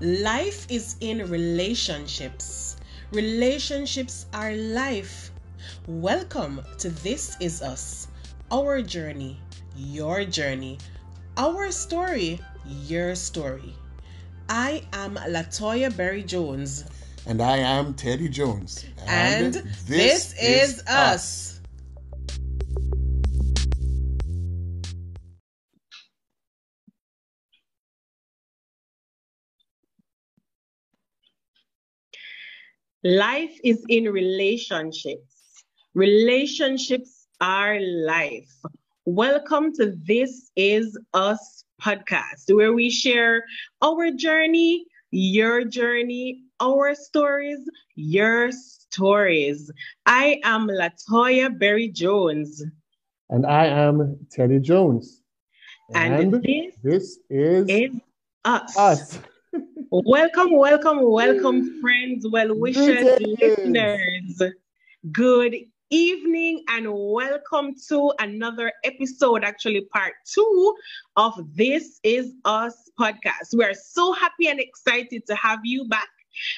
Life is in relationships. Relationships are life. Welcome to This Is Us, our journey, your journey, our story, your story. I am Latoya Berry Jones. And I am Teddy Jones. And, this, is, us. Life is in relationships. Relationships are life. Welcome to This Is Us podcast, where we share our journey, your journey, our stories, your stories. I am Latoya Berry Jones. And I am Teddy Jones. And, and this, this is, is us. us. Welcome, welcome, welcome, friends, well wishers, listeners. Good evening and welcome to another episode, actually, part two of This Is Us podcast. We are so happy and excited to have you back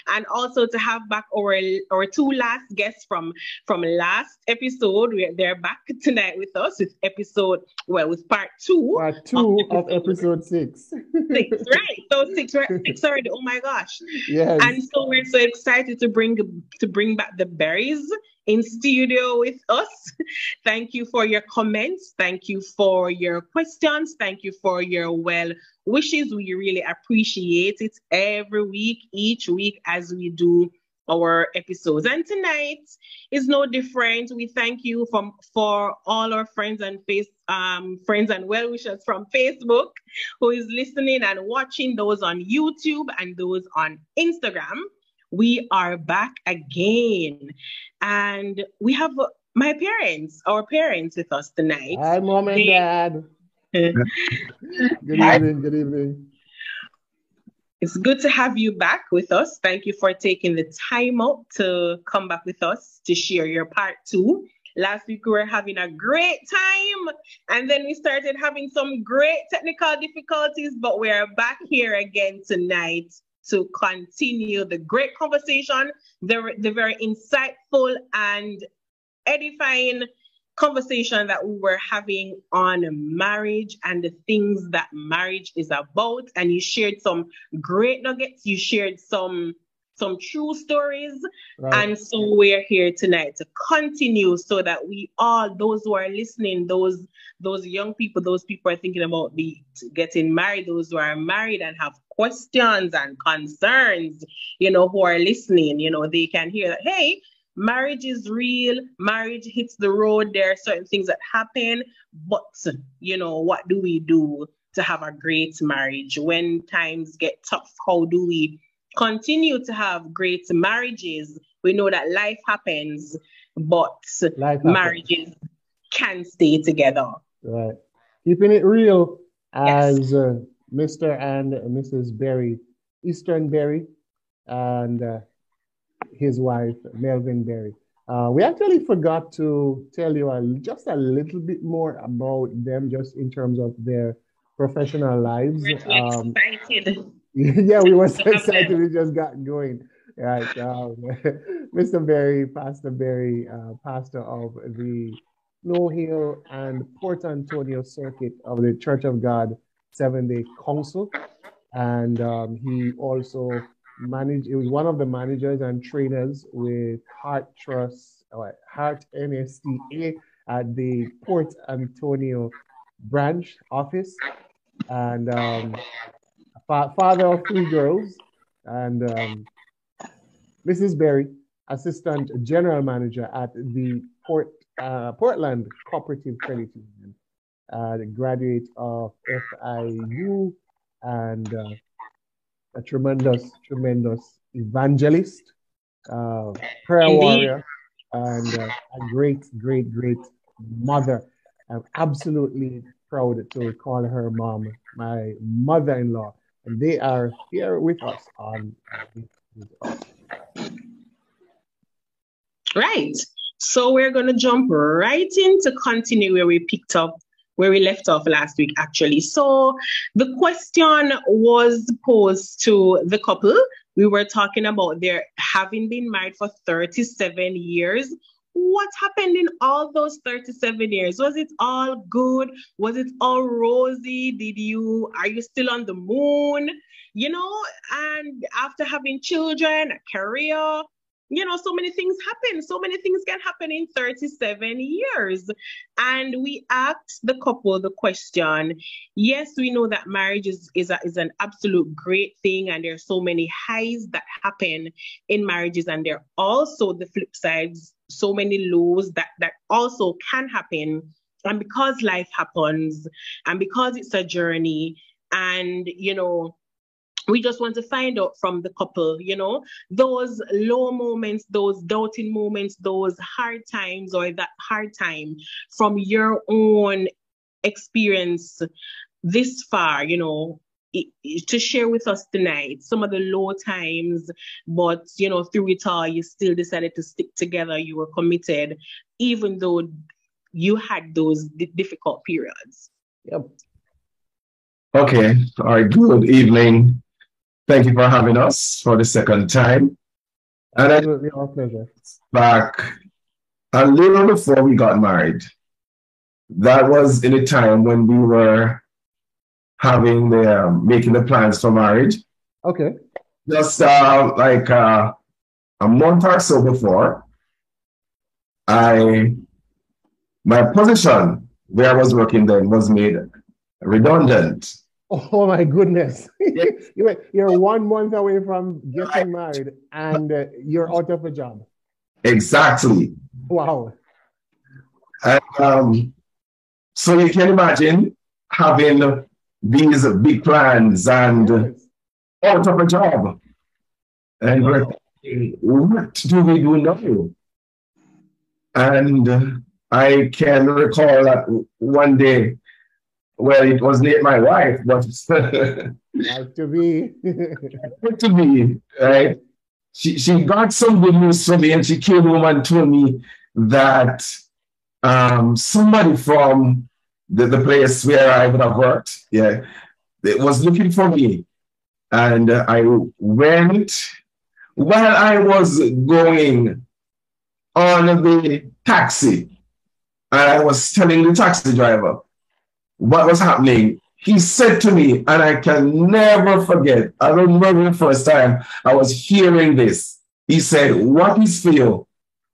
and also to have back our our two last guests from from last episode. We, they're back tonight with us with episode well with part two. Part two of episode, of episode six. Six, right? So six, right? Six already. Oh my gosh! Yes. And so we're so excited to bring to bring back the berries in studio with us. Thank you for your comments. Thank you for your questions. Thank you for your well wishes. We really appreciate it every week, each week as we do our episodes. And tonight is no different. We thank you from for all our friends and face um, friends and well wishers from Facebook who is listening and watching those on YouTube and those on Instagram. We are back again. And we have my parents, our parents with us tonight. Hi, mom and they, dad. good evening. Good evening. It's good to have you back with us. Thank you for taking the time out to come back with us to share your part two. Last week we were having a great time, and then we started having some great technical difficulties, but we're back here again tonight to continue the great conversation, the, the very insightful and edifying conversation that we were having on marriage and the things that marriage is about. And you shared some great nuggets. You shared some some true stories. Right. And so we're here tonight to continue so that we all, those who are listening, those those young people, those people are thinking about the getting married, those who are married and have questions and concerns, you know, who are listening, you know, they can hear that, hey, marriage is real, marriage hits the road, there are certain things that happen, but you know, what do we do to have a great marriage? When times get tough, how do we continue to have great marriages? We know that life happens, but life marriages happens. can stay together. Right. Keeping it real as yes. uh, Mr. and Mrs. Berry, Easton Berry, and uh, his wife, Melvine Berry. Uh, we actually forgot to tell you a, just a little bit more about them, just in terms of their professional lives. Um, excited. yeah, we were so excited. We just got going. Right. Um, Mr. Berry, Pastor Berry, uh, pastor of the Snow Hill and Port Antonio circuit of the Church of God Seven Day Council. And um, he also managed, he was one of the managers and trainers with Heart Trust, or Heart NSTA at the Port Antonio branch office. And um, father of three girls. And um, Mrs. Berry, assistant general manager at the Port uh, Portland Cooperative Credit Union, uh, the graduate of FIU, and uh, a tremendous, tremendous evangelist, uh, prayer Indeed. warrior, and uh, a great, great, great mother. I'm absolutely proud to call her mom my mother-in-law, and they are here with us on. Right. So we're going to jump right in to continue where we picked up where we left off last week, actually. So the question was posed to the couple. We were talking about their having been married for 37 years. What happened in all those 37 years? Was it all good? Was it all rosy? Did you, are you still on the moon? You know, and after having children, a career, you know, so many things happen. So many things can happen in 37 years. And we asked the couple the question yes, we know that marriage is, is, a, is an absolute great thing, and there's so many highs that happen in marriages, and there are also the flip sides, so many lows that, that also can happen. And because life happens, and because it's a journey, and you know, we just want to find out from the couple, you know, those low moments, those doubting moments, those hard times, or that hard time from your own experience this far, you know, to share with us tonight some of the low times, but you know, through it all, you still decided to stick together. You were committed, even though you had those difficult periods. Yep. Okay. All right. Good evening. Thank you for having us for the second time. And I back a little before we got married. That was in a time when we were having the um, making the plans for marriage. Okay. Just uh, like uh, a month or so before, I my position where I was working then was made redundant. Oh my goodness. you're, you're one month away from getting married and uh, you're out of a job. Exactly. Wow. And, um, so you can imagine having these big plans and yes. out of a job. And what do we do now? And I can recall that one day well, it was not my wife, but to be. to be, right? She she got some good news for me, and she came home and told me that um, somebody from the, the place where I would have worked, yeah, it was looking for me. And uh, I went while I was going on the taxi, and I was telling the taxi driver, what was happening, he said to me, and I can never forget, I remember the first time I was hearing this. He said, What is feel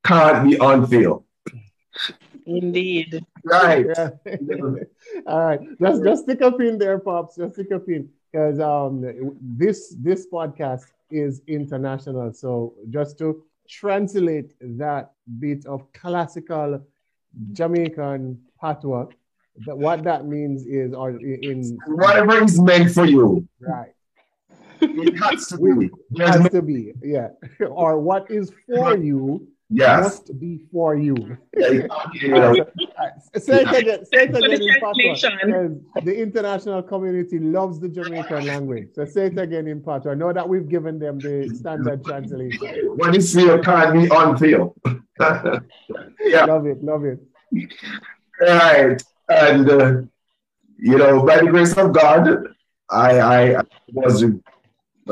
can't be unfeel. Indeed. Right. Yeah. All right. Just just stick a pin there, Pops. Just stick a in Because um this this podcast is international. So just to translate that bit of classical Jamaican patois that what that means is, or in whatever is meant for you, right? It has to be. It has to be, yeah. or what is for you yes. must be for you. Yeah, you know. say it again. Say it again in patois. The international community loves the Jamaican language. So say it again in patois. I know that we've given them the standard translation. What is feel can't be unfeel. yeah. Love it. Love it. Right. And, uh, you know, by the grace of God, I, I was, uh,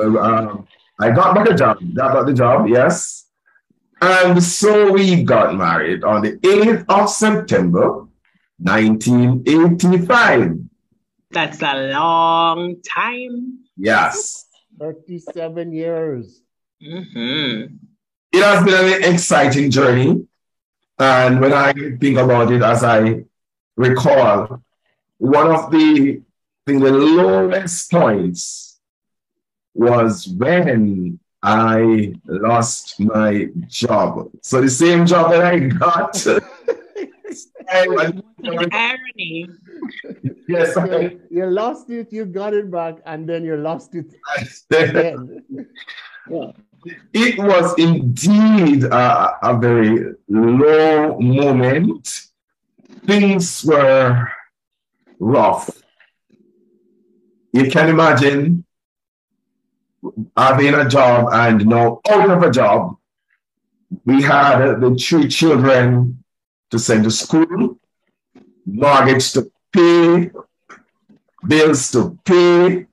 um, I got back a job, got the job, yes. And so we got married on the 8th of September, 1985. That's a long time. Yes. 37 years. Mm-hmm. It has been an exciting journey. And when I think about it, as I recall one of the, the lowest points was when I lost my job. So the same job that I got. irony. Yes, you, you, lost it, you got it back, and then you lost it again. It was indeed a, a very low moment things were rough. You can imagine having a job and now out of a job. We had the three children to send to school, mortgage to pay, bills to pay,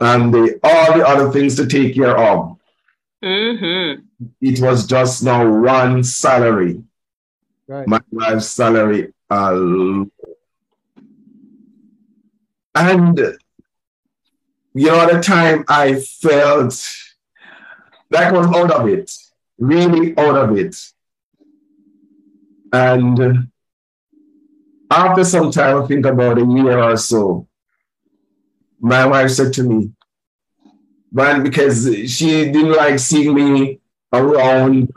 and the, all the other things to take care of. Mm-hmm. It was just now one salary, Right. my wife's salary. And you know, the time I felt I was out of it, really out of it. And after some time, I think about a year or so, my wife said to me, man, because she didn't like seeing me around,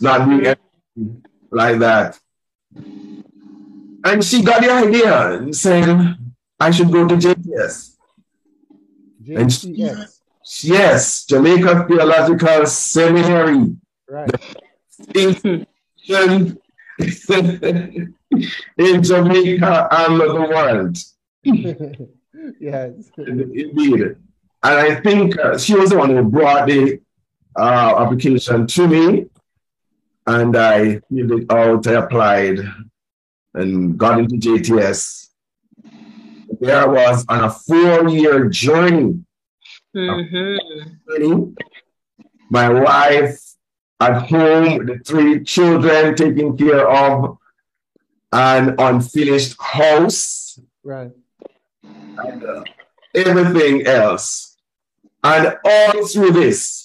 not doing anything like that. And she got the idea saying I should go to JTS. JTS. Yes, Jamaica Theological Seminary. Right. In Jamaica and the world. yes. Indeed. And I think uh, she was the one who brought the uh, application to me. And I filled it out, I applied and got into JTS. There I was on a four year journey. Mm-hmm. My wife at home, the three children taken care of, an unfinished house, Right. and uh, everything else. And all through this,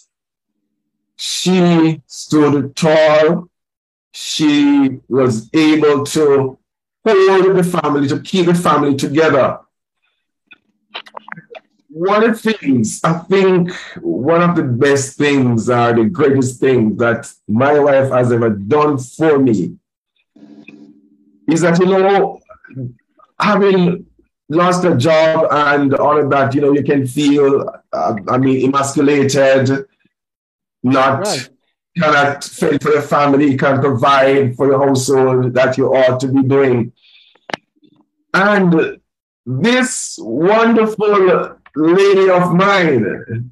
she stood tall. She was able to hold the family, to keep the family together. One of the things, I think one of the best things or the greatest things that my wife has ever done for me is that, you know, having lost a job and all of that, you know, you can feel, uh, I mean, emasculated, not Right. cannot fend for your family, can't provide for your household that you ought to be doing. And this wonderful lady of mine,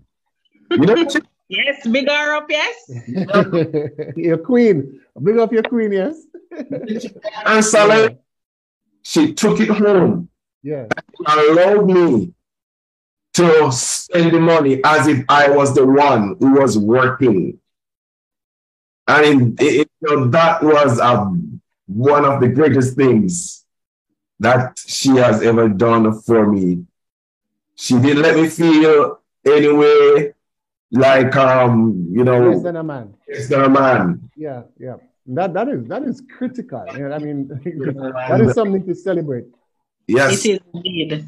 you know, she- Yes, big her up, yes. your queen. Big up your queen, yes? and salary, she took it home, Yeah. allowed me to spend the money as if I was the one who was working. And it, it- you know, that was um, one of the greatest things that she has ever done for me. She didn't let me feel any way like um, you know, Less than a man. it's not a man. Yeah, yeah. That that is that is critical. You know, I mean, that is something to celebrate. Yes. It is indeed.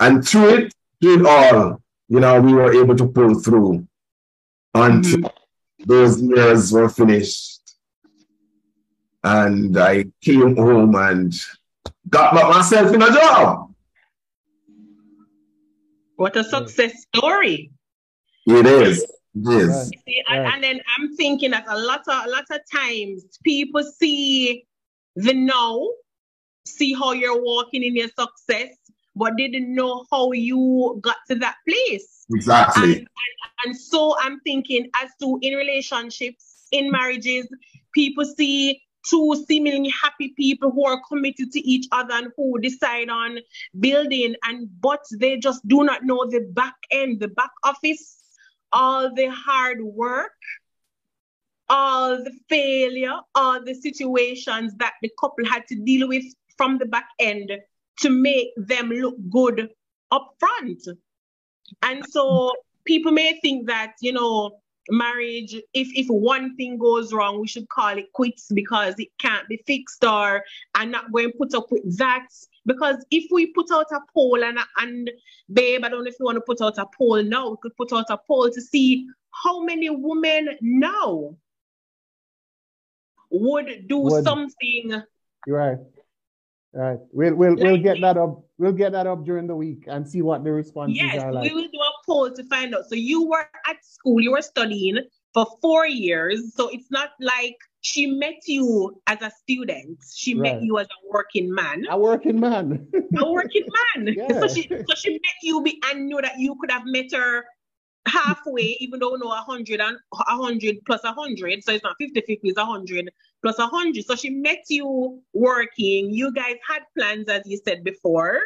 And through it, through it all, you know, we were able to pull through until mm-hmm. those years were finished. And I came home and got myself in a job. What a success story. It is. It is. Right. See, and, Right. and then I'm thinking that a lot of a lot of times people see the now, see how you're walking in your success, but they didn't know how you got to that place. And, Exactly. and, and so I'm thinking as to in relationships, in marriages, people see two seemingly happy people who are committed to each other and who decide on building and but they just do not know the back end, the back office, all the hard work, all the failure, all the situations that the couple had to deal with from the back end to make them look good up front. And so people may think that, you know, marriage, if if one thing goes wrong, we should call it quits because it can't be fixed or I'm not going to put up with that. Because if we put out a poll and and babe, I don't know if you want to put out a poll now, we could put out a poll to see how many women now would do Would. something You're right. Right. We'll we'll we'll get that up. We'll get that up during the week and see what the responses Yes, are like. we will do a poll to find out. So you were at school, you were studying for four years. So it's not like she met you as a student. She met you as a working man. A working man. A working man. Yeah. So she so she met you be, and knew that you could have met her halfway, even though we know 100 and 100 plus 100, so it's not 50 50, it's 100 plus 100. So she met you working. You guys had plans, as you said before.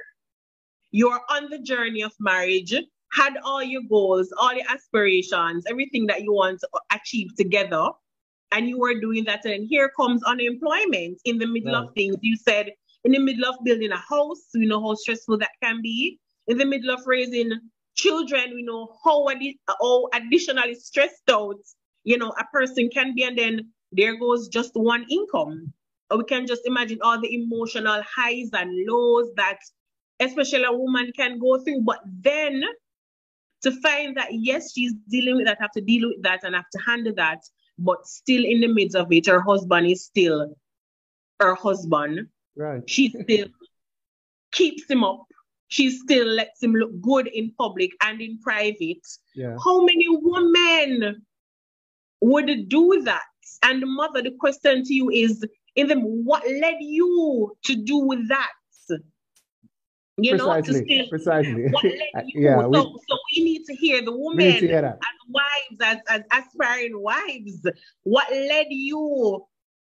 You're on the journey of marriage, had all your goals, all your aspirations, everything that you want to achieve together. And you were doing that. And here comes unemployment in the middle of things. You said, in the middle of building a house, we know how stressful that can be. In the middle of raising children, we know how, addi- how additionally stressed out, you know, a person can be. And then there goes just one income. Or we can just imagine all the emotional highs and lows that especially a woman can go through. But then to find that yes, she's dealing with that, have to deal with that and have to handle that, but still in the midst of it, her husband is still her husband. Right. She still keeps him up. She still lets him look good in public and in private. Yeah. How many women would do that? And mother, the question to you is in them, what led you to do that? You know, to Precisely. still Precisely. what led uh, you? yeah. so, We, so we need to hear the women hear as wives, as, as aspiring wives, what led you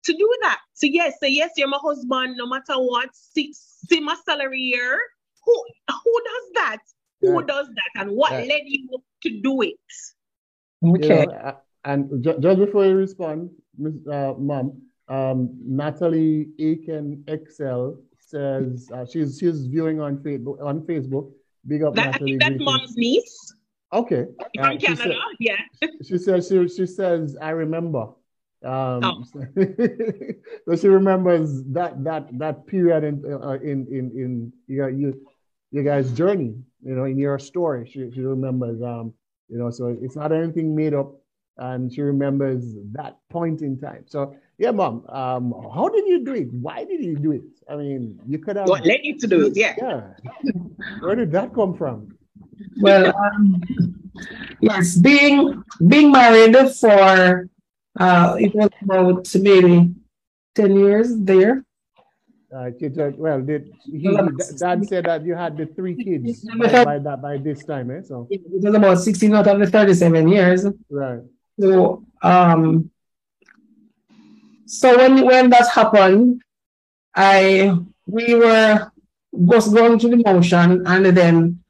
to do that? So yes, say yes, you're my husband, no matter what. See, see my salary here. Who who does that? Who Right. does that? And what Right. led you to do it? You Okay. know, uh, and just before you respond, Miss uh, Mom, um, Natalie Aiken Excel says uh, she's she's viewing on Facebook on Facebook. Big up That I Natalie. think that's Aiken. mom's niece Okay. from Uh, she Canada. said- yeah. She says she she says I remember. Um, Oh. so she remembers that that that period in uh, in in in your you you guys' journey. You know, in your story, she she remembers. Um, you know, so it's not anything made up, and she remembers that point in time. So yeah, mom. Um, how did you do it? Why did you do it? I mean, you could have. What led you to do it? Yeah. Yeah. Where did that come from? Well, um, yes, being being married for uh, it was about maybe ten years there. Uh, she said- well, did he, he- Dad said that you had the three kids by, by that by this time, eh? So It was about sixteen out of the thirty-seven years. right, So um, so when when that happened, I we were just going through the motion, and then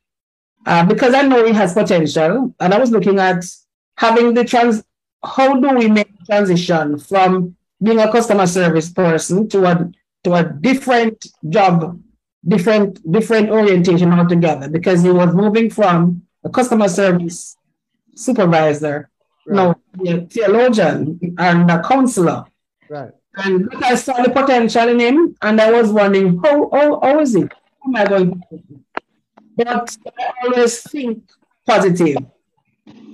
uh, because I know it has potential, and I was looking at having the trans. How do we make transition from being a customer service person to a to a different job, different different orientation altogether? Because he was moving from a customer service supervisor no, a theologian and a counselor. right, And I saw the potential in him, and I was wondering, how, how, how is it? How am I going? But I always think positive.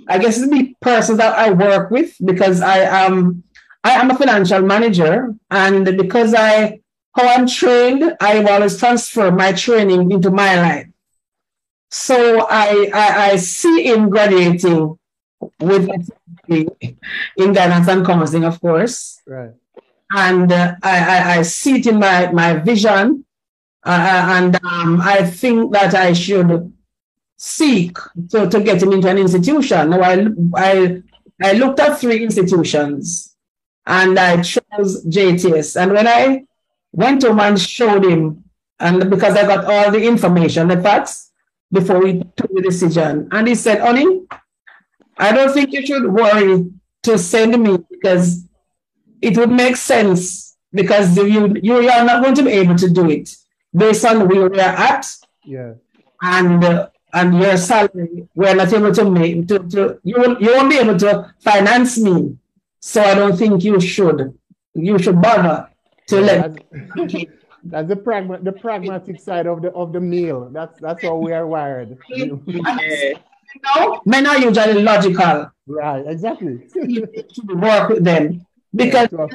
I guess it's the person that I work with because I am I am a financial manager, and because I how I'm trained, I always transfer my training into my life. So I I, I see him graduating with in guidance and counseling, of course. right, And uh, I, I, I see it in my, my vision. Uh, and um, I think that I should seek to, to get him into an institution. Now, I, I, I looked at three institutions and I chose JTS. And when I went home and showed him, and because I got all the information, the facts, before we took the decision, and he said, honey, I don't think you should worry to send me because it would make sense because you you are not going to be able to do it based on where we are at yeah, and uh, and your salary. We're not able to make to, to you won't you won't be able to finance me. So I don't think you should you should bother to let that's, that's the pragma, the pragmatic side of the of the meal. That's that's how we are wired. you know men are usually logical. right, exactly. You should work with them because So-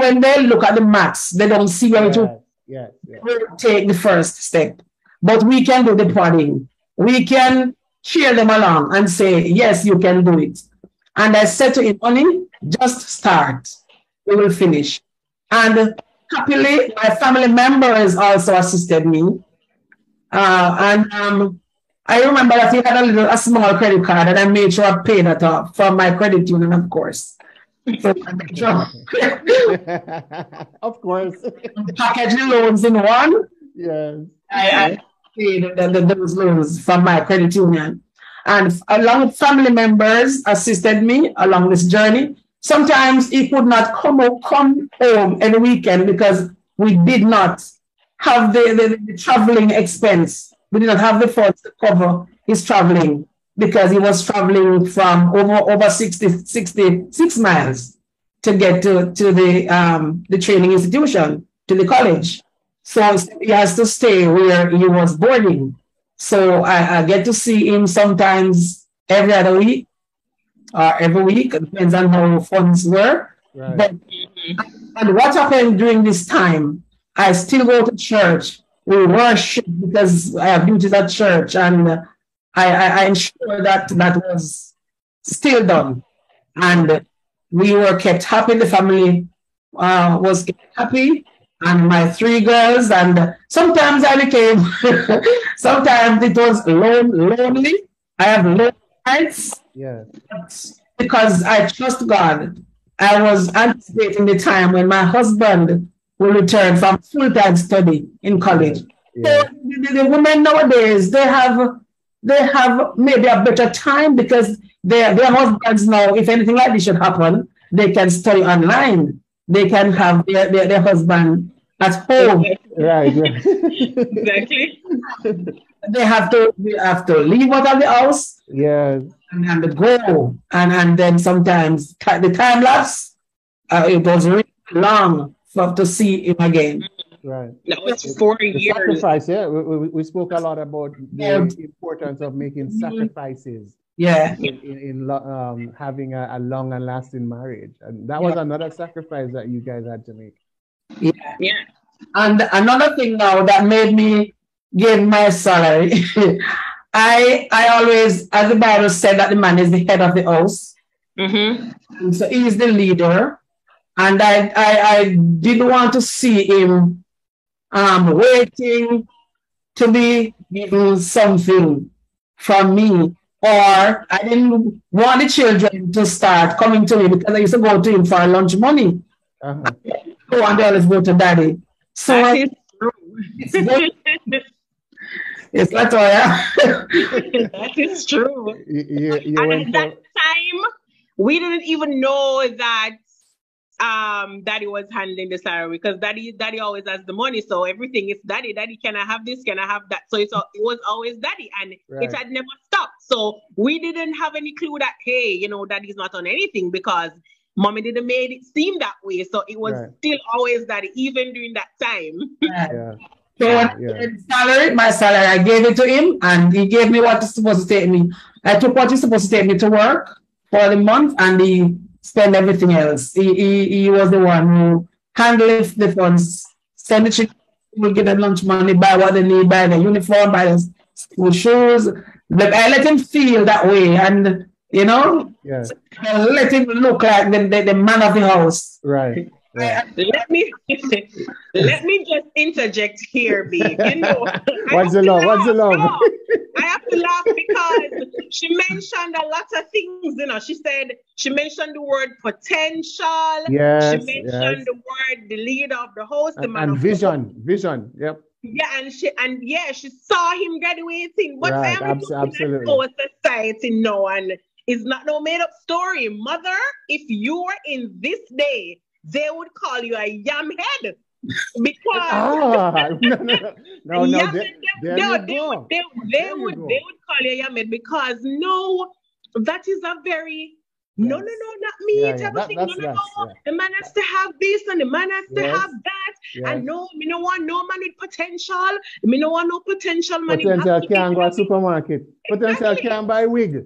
when they look at the maths, they don't see where it will yes, yes, yes. take the first step. But we can do the prodding. We can cheer them along and say, yes, you can do it. And I said to him, honey, just start. We will finish. And happily, my family members also assisted me. Uh, and um, I remember that he had a little a small credit card and I made sure I paid that off from my credit union, of course. So I made sure of course. package the loans in one. Yes. I, I paid the, the, those loans from my credit union. And along with family members assisted me along this journey. Sometimes he could not come, come home any weekend because we did not have the, the, the traveling expense. We did not have the funds to cover his traveling because he was traveling from over over 60, 66 miles to get to, to the um, the training institution, to the college. So he has to stay where he was boarding. So I, I get to see him sometimes every other week or every week. It depends on how funds were. Right. But, and what happened during this time, I still go to church. We worship because I have duties at church, and I, I, I ensure that that was still done. And we were kept happy. The family uh, was happy, and my three girls. And sometimes I became, sometimes it was lone, lonely. I have lonely nights. Yeah. Because I trust God. I was anticipating the time when my husband will return from full-time study in college. Yeah. So the, the, women nowadays, they have they have maybe a better time because their their husbands now, if anything like this should happen, they can study online. They can have their, their, their husband at home. Right. exactly. they have to they have to leave out of the house. Yeah. And, and go. And and then sometimes the time lapse, uh, it was really long for to see him again. Right. No, it's four the years. Sacrifice, yeah. We, we, we, spoke a lot about the yeah. importance of making mm-hmm. sacrifices. Yeah. In, in, in um, having a, a, long and lasting marriage. And that was yeah. another sacrifice that you guys had to make. Yeah. Yeah. And another thing now that made me give my salary. I I always, as the Bible said, that the man is the head of the house. Mm-hmm. so he is the leader and I, I, I didn't want to see him um, waiting to be given something from me. Or I didn't want the children to start coming to me because I used to go to him for lunch money. Uh-huh. I want to always go to daddy. So that is true. It's, it's It's latoya. that is true. You, you, you and at that time, we didn't even know that um daddy was handling the salary because daddy daddy always has the money so everything is daddy daddy can i have this can i have that so it's it was always daddy and right. it had never stopped so we didn't have any clue that hey you know daddy's not on anything because mommy didn't made it seem that way so it was right. still always daddy even during that time yeah. So yeah. salary, my salary, I gave it to him, and he gave me what supposed to take me. I took what he's supposed to take me to work for the month, and he spend everything else. He, he, he was the one who handled the funds, send the children, will get them lunch money, buy what they need, buy the uniform, buy the school shoes. But I let him feel that way. And, you know, yeah. let him look like the, the, the man of the house. Right. Yeah. Let me let me just interject here, B. You know, what's the love? What's the love? No, I have to laugh because she mentioned a lot of things. You know, she said she mentioned the word potential. Yes. She mentioned yes. the word the leader of the host, and, the man and vision, vision. Yep. Yeah, and she and yeah, she saw him graduating, but right, I'm abs- absolutely. our society no, and it's not no made up story. Mother, if you were in this day they would call you a yam head because ah, no, no, no, no, they, they, they, would, they, would, they would they would call you a yam head because no, that is a very no, no, no, not me. Yeah, yeah. That, no, no, no. Yeah. The man has to have this and the man has yes. to have that. Yes. And no, me no want no man with potential. Me no want no potential man. Potential can't go to supermarket. Exactly. Potential can't buy wig.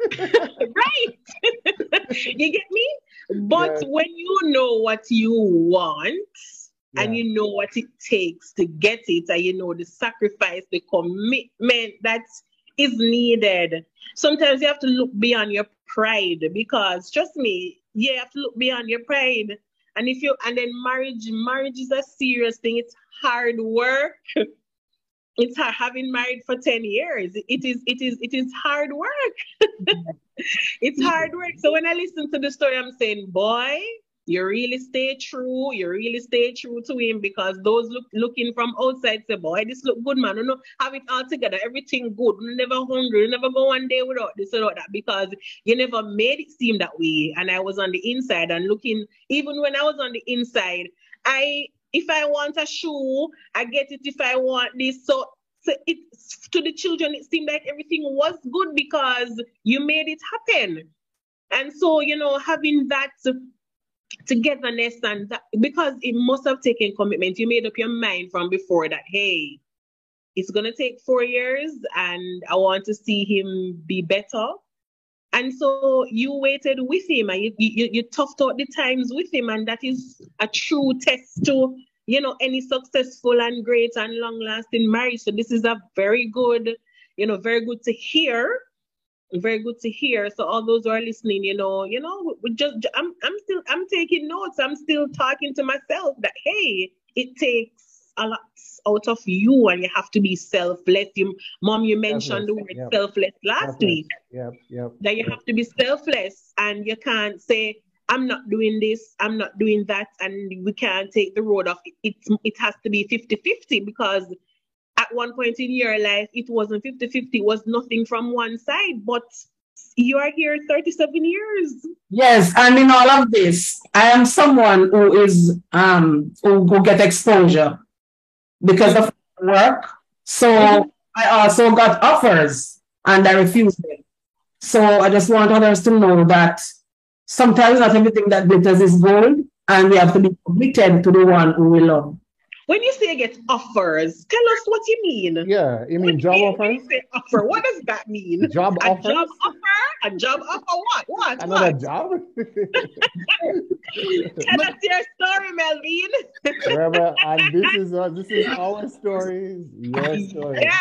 right. you get me? But yes. when you know what you want yeah. and you know what it takes to get it, and you know the sacrifice, the commitment that is needed, sometimes you have to look beyond your pride because trust me, you have to look beyond your pride. And if you and then marriage, marriage is a serious thing. It's hard work. it's hard having married for 10 years it is it is it is hard work it's hard work. So when i listen to the story i'm saying boy you really stay true. You really stay true to him because those look looking from outside say boy this look good man. You know have it all together. Everything good. You never hungry. You never go one day without this without that because you never made it seem that way and i was on the inside and looking even when i was on the inside i if I want a shoe, I get it if I want this. So it to the children, it seemed like everything was good because you made it happen. And so, you know, having that togetherness and that, because it must have taken commitment, you made up your mind from before that, hey, it's gonna take four years and I want to see him be better. And so you waited with him and you, you, you toughed out the times with him. And that is a true test to, you know, any successful and great and long lasting marriage. So this is a very good, you know, very good to hear. Very good to hear. So all those who are listening, you know, you know, we just I'm I'm still I'm taking notes. I'm still talking to myself that hey, it takes a lot out of you and you have to be selfless. You, Mom, you mentioned the word yep. selfless last selfless. week. Yep, yep. That you have to be selfless and you can't say, I'm not doing this, I'm not doing that, and we can't take the road off. It, it, it has to be 50 50 because at one point in your life, it wasn't 50 50, it was nothing from one side. But you are here 37 years. Yes, and in all of this, I am someone who is um who, who get exposure because of work. So I also got offers and I refused them. So I just want others to know that sometimes not everything that glitters is gold, and we have to be committed to the one who we love. When you say get offers, tell us what you mean. Yeah, you mean job offers? offer, what does that mean? Job a offers? job offer? A job offer what? What? Another what? job? tell us your story, Melvine. Remember, and this is uh, this is our story, your story. Yeah.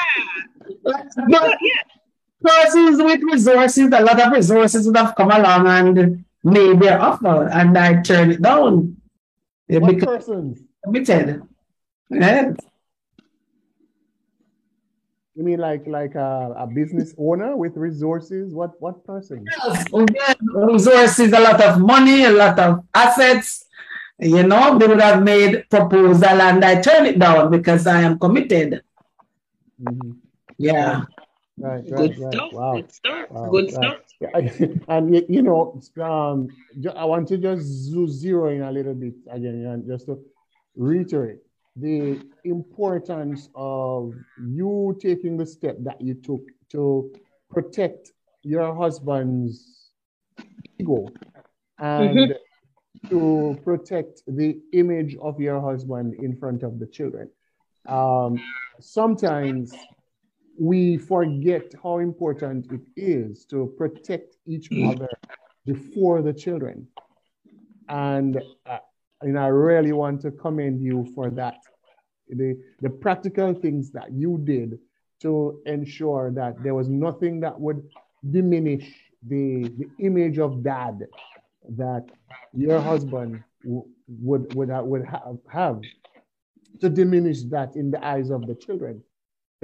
But, yeah. Persons with resources, a lot of resources would have come along and made their offer, and I turned it down. What persons? Committed. Yeah. You mean like like a, a business owner with resources? What what person? Yes, resources, a lot of money, a lot of assets. You know, they would have made proposal and I turned it down because I am committed. Mm-hmm. Yeah. Right, right, Good right. stuff. Wow. Good stuff. Wow, Good right. stuff. and you- know, um, I want to just zero in a little bit again, and just to reiterate the importance of you taking the step that you took to protect your husband's ego and to protect the image of your husband in front of the children. Um, sometimes we forget how important it is to protect each other before the children. And, uh, and I really want to commend you for that. The, the practical things that you did to ensure that there was nothing that would diminish the, the image of dad that your husband would, would, ha- would have, have to diminish that in the eyes of the children.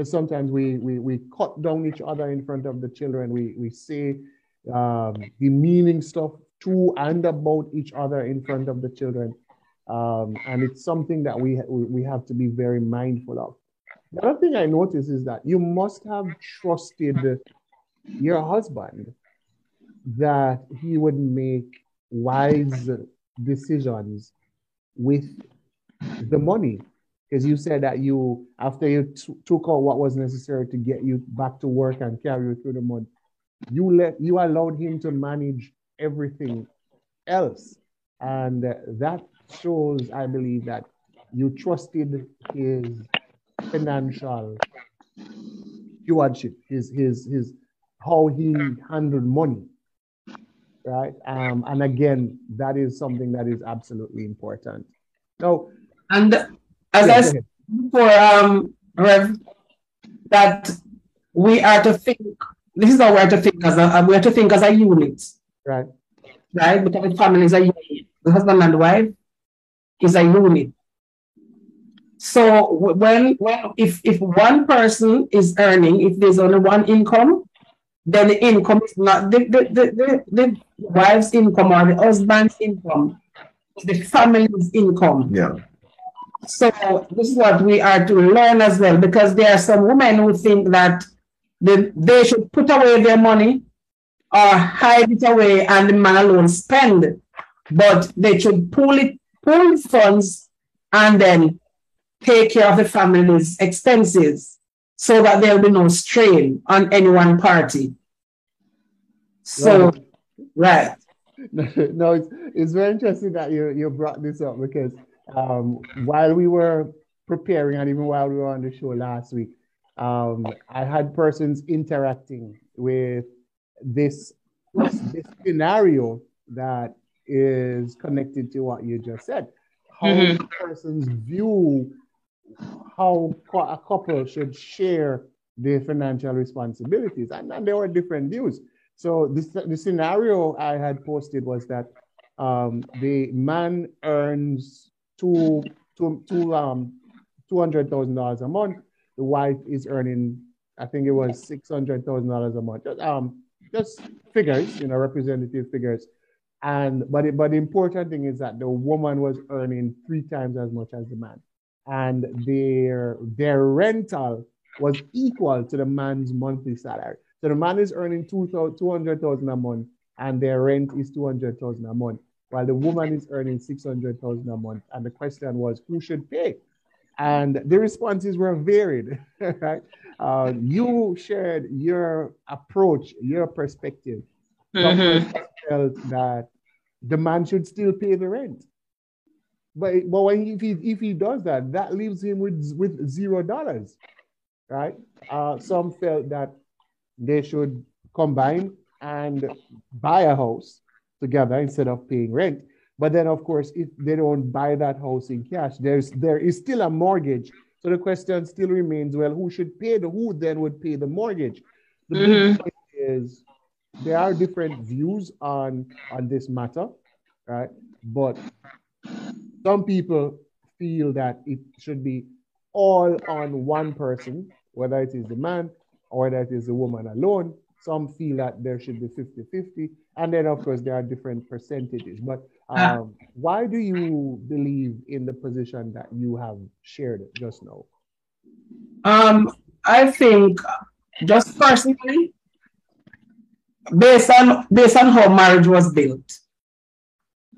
Sometimes we, we, we cut down each other in front of the children. We, we say um, demeaning stuff to and about each other in front of the children. Um, and it's something that we, we have to be very mindful of. The other thing I notice is that you must have trusted your husband that he would make wise decisions with the money because you said that you after you t- took out what was necessary to get you back to work and carry you through the month you let you allowed him to manage everything else. And uh, that shows i believe that you trusted his financial stewardship his his his how he handled money right? Um and again that is something that is absolutely important. Now And as Yeah, I said before, um, Rev, that we are to think, this is how we are to think as a, we are to think as a unit, right right? Because the family is a unit. The husband and wife is a unit. So when, when if, if one person is earning, if there's only one income, then the income is not the, the, the, the, the wife's income or the husband's income, the family's income. Yeah. So this is what we are to learn as well, because there are some women who think that they, they should put away their money or hide it away and the man alone spend, but they should pull it, pull funds and then take care of the family's expenses so that there will be no strain on any one party. So, right. no, it's, it's very interesting that you, you brought this up because um, while we were preparing and even while we were on the show last week, um, I had persons interacting with this, this scenario that is connected to what you just said. How mm-hmm. persons view how a couple should share their financial responsibilities, and, and there were different views. So this, the scenario I had posted was that um, the man earns two, two, two, um, $200,000 a month. The wife is earning, I think it was $600,000 a month. Just, um, just figures, you know, representative figures. And but it, but the important thing is that the woman was earning three times as much as the man, and their their rental was equal to the man's monthly salary. So the man is earning two hundred thousand a month, and their rent is two hundred thousand a month while the woman is earning 600,000 a month. And the question was, who should pay? And the responses were varied, right? Uh, you shared your approach, your perspective. Mm-hmm. felt that the man should still pay the rent. But, but when he, if, he, if he does that, that leaves him with, with zero dollars, right? Uh, some felt that they should combine and buy a house together instead of paying rent. But then, of course, if they don't buy that house in cash, there's there is still a mortgage. So the question still remains: Well, who should pay the who then would pay the mortgage? The mm-hmm. point is there are different views on on this matter, right? But some people feel that it should be all on one person, whether it is the man or whether it is the woman alone. Some feel that there should be 50 50. And then, of course, there are different percentages. But ah. um, why do you believe in the position that you have shared just now? Um, I think, just personally, based on based on how marriage was built,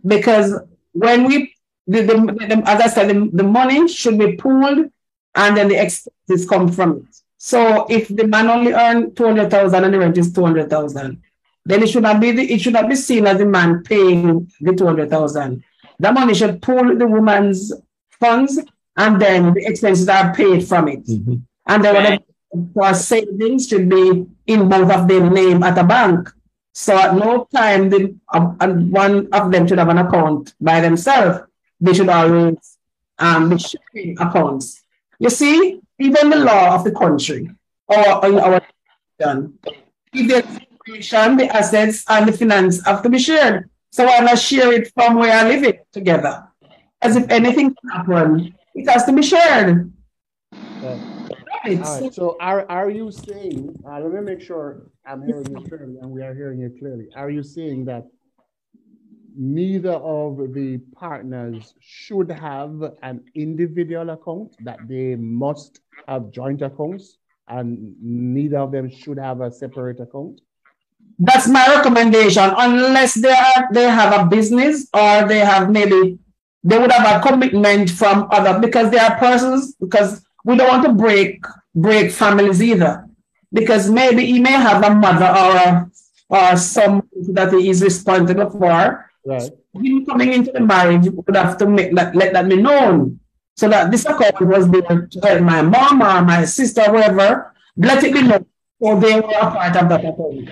because when we the, the, the as I said, the, the money should be pooled, and then the expenses come from it. So if the man only earn 200,000 and the rent is 200,000, then it should not be the, it should not be seen as the man paying the 200,000. That money should pull the woman's funds and then the expenses are paid from it. Mm-hmm. And then whatever savings should be in both of them name at a bank. So at no time the, uh, one of them should have an account by themselves. They should always um, be sharing accounts. You see, even the law of the country or in our nation, if the information, the assets, and the finance have to be shared. So why not share it from where I live it together? As if anything can happen, it has to be shared. Right. So are, are you saying, uh, let me make sure I'm hearing you clearly and we are hearing you clearly. Are you saying that neither of the partners should have an individual account, that they must have joint accounts, and neither of them should have a separate account? That's my recommendation. Unless they are they have a business or they have maybe they would have a commitment from other because they are persons because we don't want to break break families either. Because maybe he may have a mother or a, or someone that he is responsible for Right. Him coming into the marriage you would have to make that let that be known. So that this account was there to help my mom or my sister, whoever, let it be known. So they were a part of that account. Okay.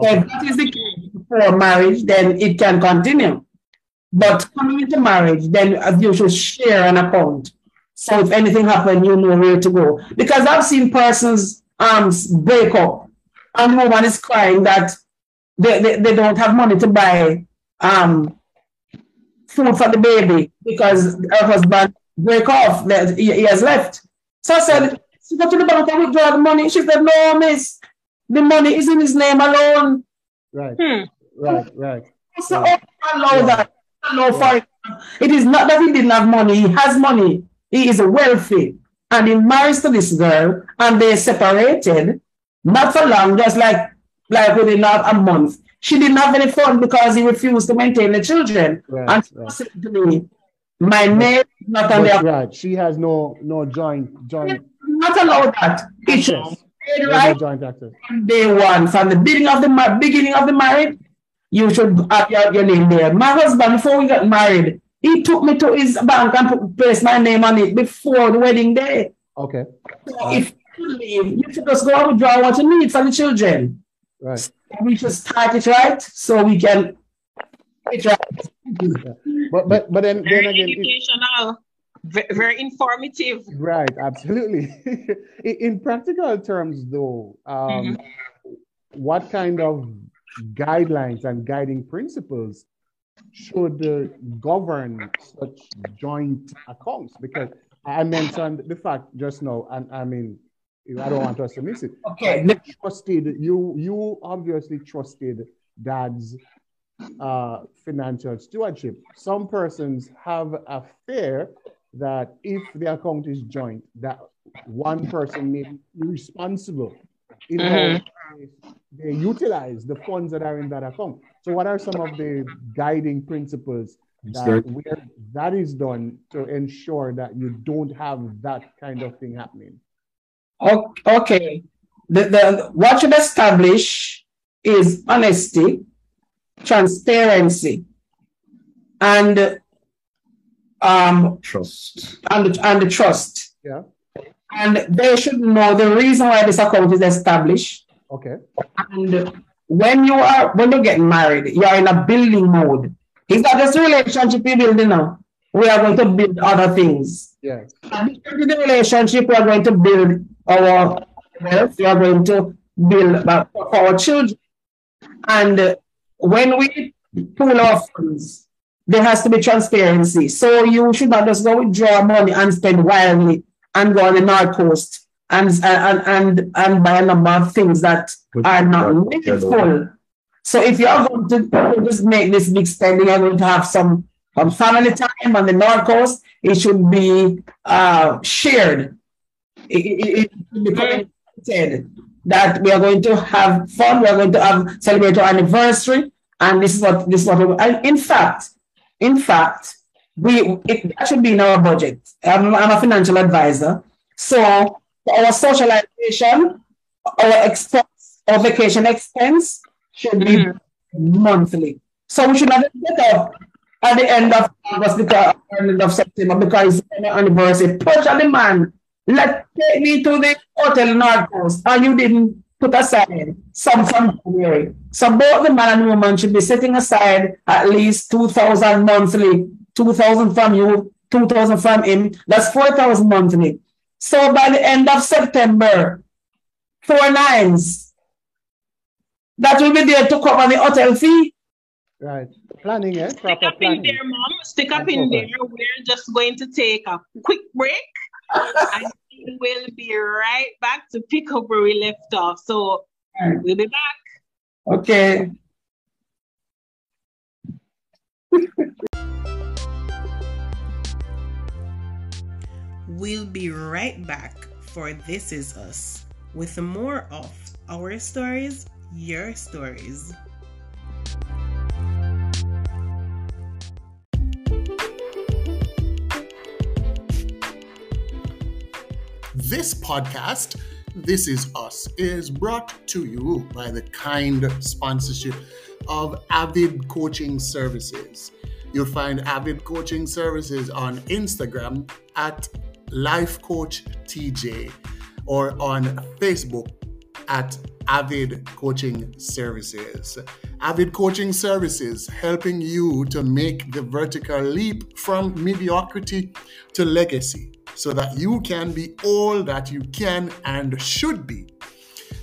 So if that is the case before marriage, then it can continue. But coming into marriage, then you should share an account. So if anything happens, you know where to go. Because I've seen persons arms um, break up and the woman is crying that they, they, they don't have money to buy um, food for the baby because her husband break off. He, he has left. So I said, she go to the bank and withdraw the money. She said, no, miss, the money is in his name alone. Right, hmm. right, right. So right. Oh, allow yeah. that. No, yeah. for it is not that he didn't have money. He has money. He is wealthy. And he marries to this girl and they separated, not for long, just like, like within a month. She didn't have any fun because he refused to maintain the children. Right, and right. said to me, my name is not on there. Right. She has no no joint joint. Not allow that. It's right joint access. From day one, from the beginning of the beginning of the marriage, you should have your, your name there. My husband, before we got married, he took me to his bank and put, placed my name on it before the wedding day. Okay. So uh, if you leave, you should just go and withdraw what you need for the children. Right. So we should start it right so we can it right. Yeah. But but but then, very then again, educational, it, very informative. Right, absolutely. in practical terms, though, um, mm-hmm. what kind of guidelines and guiding principles should uh, govern such joint accounts? Because I mentioned the fact just now, and I mean, I don't want us to miss it. Okay. You trusted you. You obviously trusted Dad's uh, financial stewardship. Some persons have a fear that if the account is joint, that one person may be responsible in mm-hmm. they utilize the funds that are in that account. So, what are some of the guiding principles that where that is done to ensure that you don't have that kind of thing happening? Okay. The, the, what should establish is honesty, transparency, and um, trust. And, and the trust. Yeah. And they should know the reason why this account is established. Okay. And when you are when you get married, you are in a building mode. It's not just a relationship you're building now. We are going to build other things. Yes. And the relationship, we are going to build our wealth. We are going to build for our children. And when we pull our funds, there has to be transparency. So you should not just go withdraw money and spend wildly and go on the North Coast and and and, and buy a number of things that are not meaningful. So if you're going to just make this big spending, you're going to have some, some family time on the North Coast. It should be uh, shared. It, it, it should be communicated that we are going to have fun. We are going to have celebrate our anniversary, and this is what this is what. We, and in fact, in fact, we it, that should be in our budget. I'm, I'm a financial advisor, so our socialization, our expense, our vacation expense should be mm-hmm. monthly. So we should not get up at the end of August because end of September because it's an anniversary. Push on the man. Let take me to the hotel North Coast and you didn't put aside some from January. So both the man and woman should be setting aside at least two thousand monthly, two thousand from you, two thousand from him. That's four thousand monthly. So by the end of September, four nines that will be there to cover the hotel fee. Right. Planning, eh? Stick up planning. in there, mom. Stick up in there. We're just going to take a quick break and we'll be right back to pick up where we left off. So we'll be back. Okay. we'll be right back for This Is Us with more of our stories your stories. This podcast, This Is Us, is brought to you by the kind sponsorship of Avid Coaching Services. You'll find Avid Coaching Services on Instagram at Life Coach TJ or on Facebook at Avid Coaching Services. Avid Coaching Services helping you to make the vertical leap from mediocrity to legacy so that you can be all that you can and should be.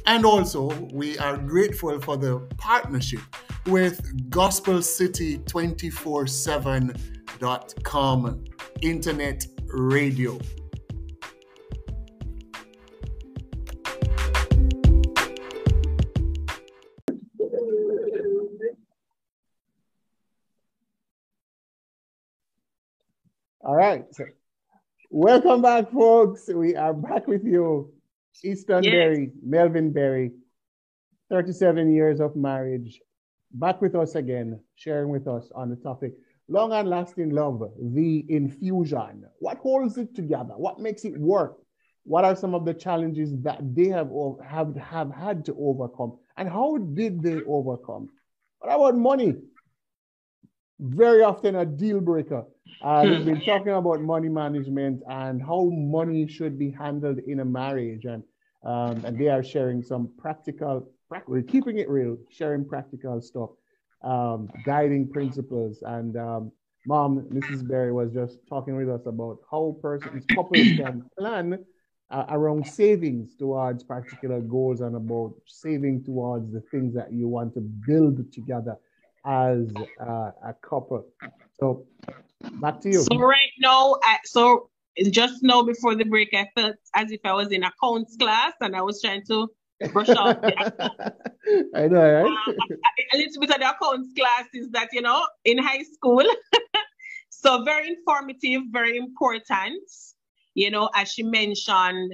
And also, we are grateful for the partnership with GospelCity247.com internet Radio. All right. Welcome back, folks. We are back with you. Easton yes. Berry, Melvine Berry, 37 years of marriage, back with us again, sharing with us on the topic long and lasting love, the infusion. What holds it together? What makes it work? What are some of the challenges that they have, have, have had to overcome? And how did they overcome? What about money? Very often a deal breaker. Uh, we've been talking about money management and how money should be handled in a marriage. And, um, and they are sharing some practical, we're keeping it real, sharing practical stuff, um, guiding principles. And um, mom, Mrs. Berry was just talking with us about how persons, couples can plan uh, around savings towards particular goals and about saving towards the things that you want to build together as uh, a couple. So back to you. So right now, I, so just now before the break, I felt as if I was in accounts class and I was trying to brush off the I know, right? Uh, a little bit of the accounts classes that, you know, in high school. so very informative, very important. You know, as she mentioned,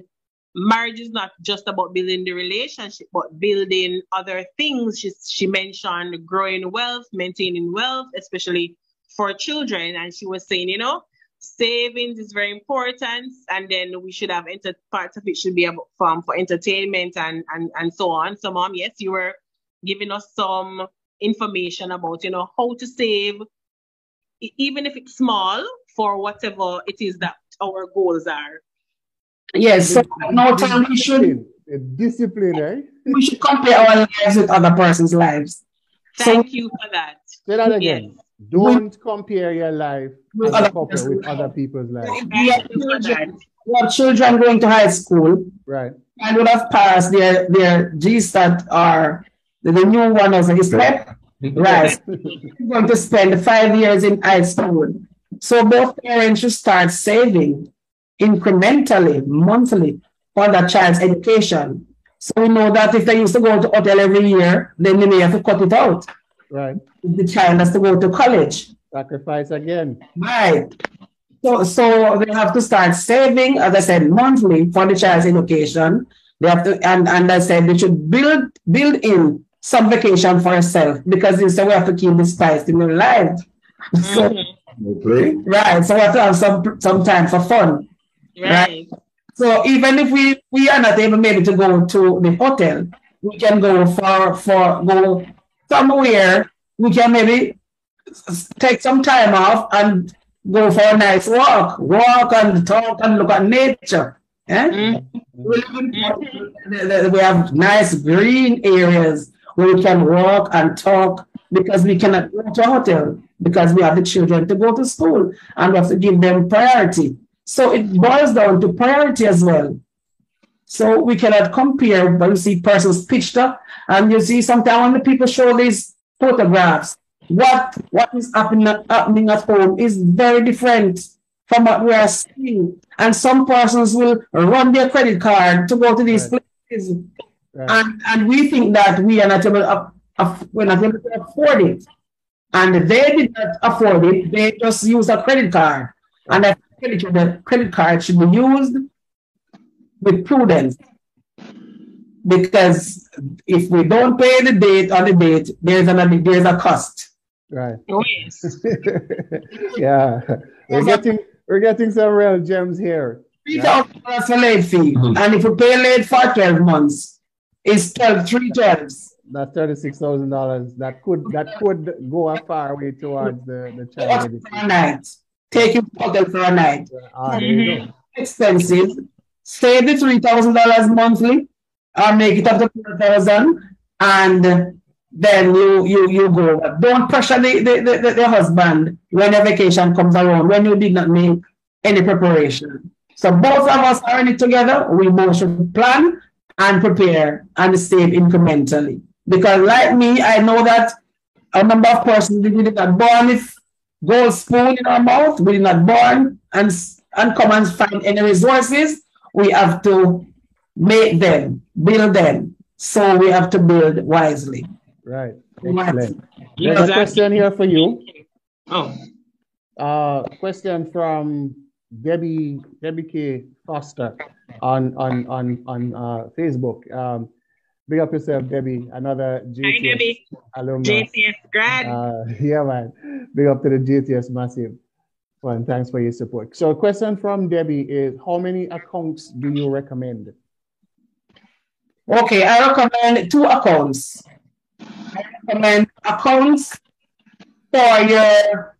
marriage is not just about building the relationship, but building other things. She, she mentioned growing wealth, maintaining wealth, especially for children. And she was saying, you know, savings is very important. And then we should have enter parts of it should be um, for entertainment and, and, and so on. So mom, yes, you were giving us some information about, you know, how to save, even if it's small, for whatever it is that our goals are. Yes, so no time we should discipline, eh? we should compare our lives with other person's lives. Thank so, you for that. Say that again. Yes. Don't we, compare your life with, other, with other people's lives. We have, children, we have children going to high school. Right. And would have passed their their GSAT are the, the new one of his right. right. going to spend five years in high school. So both parents should start saving incrementally, monthly for that child's education. So we know that if they used to go to hotel every year, then they may have to cut it out. Right. The child has to go to college. Sacrifice again. Right. So, so they have to start saving, as I said, monthly for the child's education. They have to, and, and I said they should build build in some vacation for herself because they say we have to keep the spice in your life. So, mm-hmm. right. So we have to have some some time for fun. Right. right. So even if we we are not able maybe to go to the hotel, we can go for for go somewhere we can maybe take some time off and go for a nice walk, walk and talk and look at nature. Eh? Mm-hmm. We have nice green areas where we can walk and talk because we cannot go to a hotel because we have the children to go to school and we have to give them priority. So it boils down to priority as well. So we cannot compare when you see persons pitched up and you see sometimes when the people show these photographs, what what is happening, happening at home is very different from what we are seeing. And some persons will run their credit card to go to these right. places. Right. And, and we think that we are not able to, uh, we're not able to afford it. And they did not afford it. They just use a credit card. And I think the credit card should be used with prudence. Because if we don't pay the date on the date, there's an there's a cost. Right. Oh, yes. yeah. We're getting we're getting some real gems here. Three thousand dollars for late fee. Mm-hmm. And if we pay late for 12 months, it's 12, three twelves. That's thirty-six thousand dollars. That could that could go a far way towards the, the child. For night. Take you hotel for a night. Ah, mm-hmm. Expensive save the three thousand dollars monthly or make it up to four thousand and then you you you go. Don't pressure the, the, the, the husband when a vacation comes around when you did not make any preparation. So both of us are in it together. We both should plan and prepare and save incrementally. Because like me, I know that a number of persons did not born with gold spoon in our mouth. We did not born and and come and find any resources, we have to make them, build them. So we have to build wisely. Right. Excellent. There's a question here for you. Oh. Uh, question from Debbie Debbie K Foster on on on on uh, Facebook. Um, big up yourself, Debbie. Another JTS Hi, Debbie. alumni. JTS grad. Uh, yeah, man. Big up to the JTS massive. Well, thanks for your support. So, a question from Debbie is: How many accounts do you recommend? Okay, I recommend two accounts. I recommend accounts for your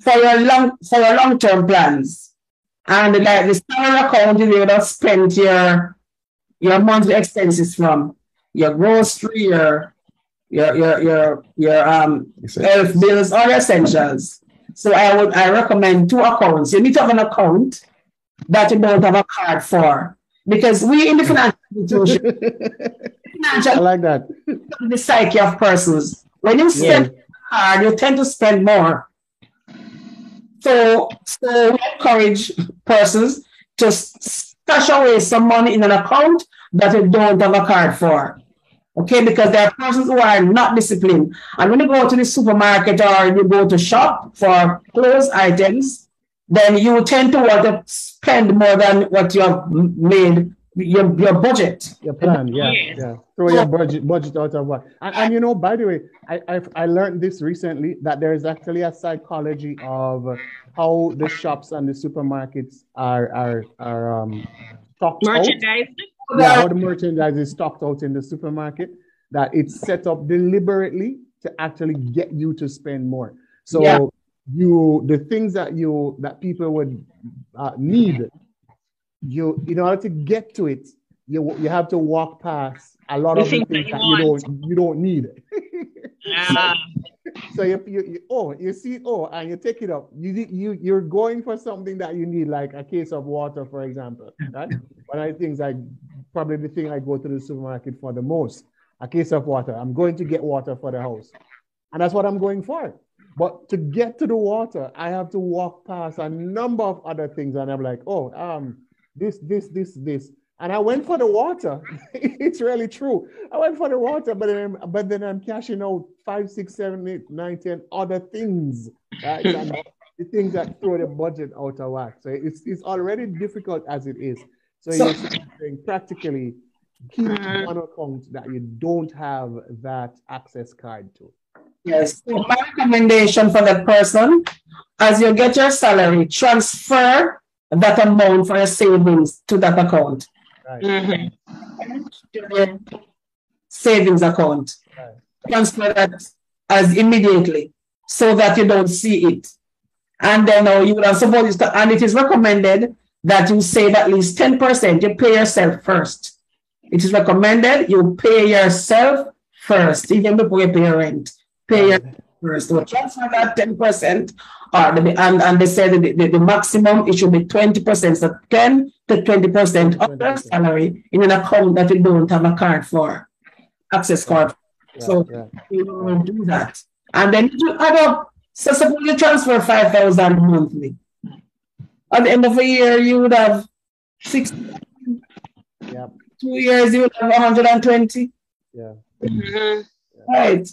for your long for your long term plans. And like the salary account is where you spend your your monthly expenses from your grocery, your your your your your um health bills, all essentials. So I would I recommend two accounts. You need to have an account that you don't have a card for. Because we in the financial institution, financial, I like that. The psyche of persons. When you spend yeah. card, you tend to spend more. So, so we encourage persons to stash away some money in an account that you don't have a card for. Okay, because there are persons who are not disciplined. And when you go to the supermarket or you go to shop for clothes items, then you tend to want to spend more than what you have made your your budget. Your plan, yeah, yeah. Throw your budget budget out of what. And, and you know, by the way, I I've, I learned this recently that there is actually a psychology of how the shops and the supermarkets are are are um stocked merchandise. Out. Yeah, how the merchandise is stocked out in the supermarket. That it's set up deliberately to actually get you to spend more. So yeah. you the things that you that people would uh, need you in order to get to it, you you have to walk past a lot you of things that, you, that you don't you don't need. yeah. so you, you, you, oh you see oh and you take it up you you you're going for something that you need like a case of water for example right one of the things I probably the thing I go to the supermarket for the most a case of water I'm going to get water for the house and that's what I'm going for but to get to the water I have to walk past a number of other things and I'm like oh um this, this, this, this. And I went for the water. it's really true. I went for the water, but then, but then I'm cashing out five, six, seven, eight, nine, ten other things. Right? the things that throw the budget out of whack. So it's, it's already difficult as it is. So, so you're saying practically keep uh-huh. one account that you don't have that access card to. Yes. So my recommendation for that person, as you get your salary, transfer that amount for your savings to that account. Right. Mm-hmm. Savings account. Right. Transfer that as immediately so that you don't see it. And then uh, you supposed to, and it is recommended that you save at least 10%. You pay yourself first. It is recommended you pay yourself first, even before you pay your rent. Pay your first. So transfer that 10% or the, and, and they said the, the, the, maximum it should be 20%, so 10 to 20% of their salary in an account that you don't have a card for, access card. Yeah, so yeah. you don't do that. And then you add up, so suppose you transfer 5,000 monthly. At the end of a year, you would have six. Yep. Two years, you would have 120. Yeah. Mm-hmm. Right.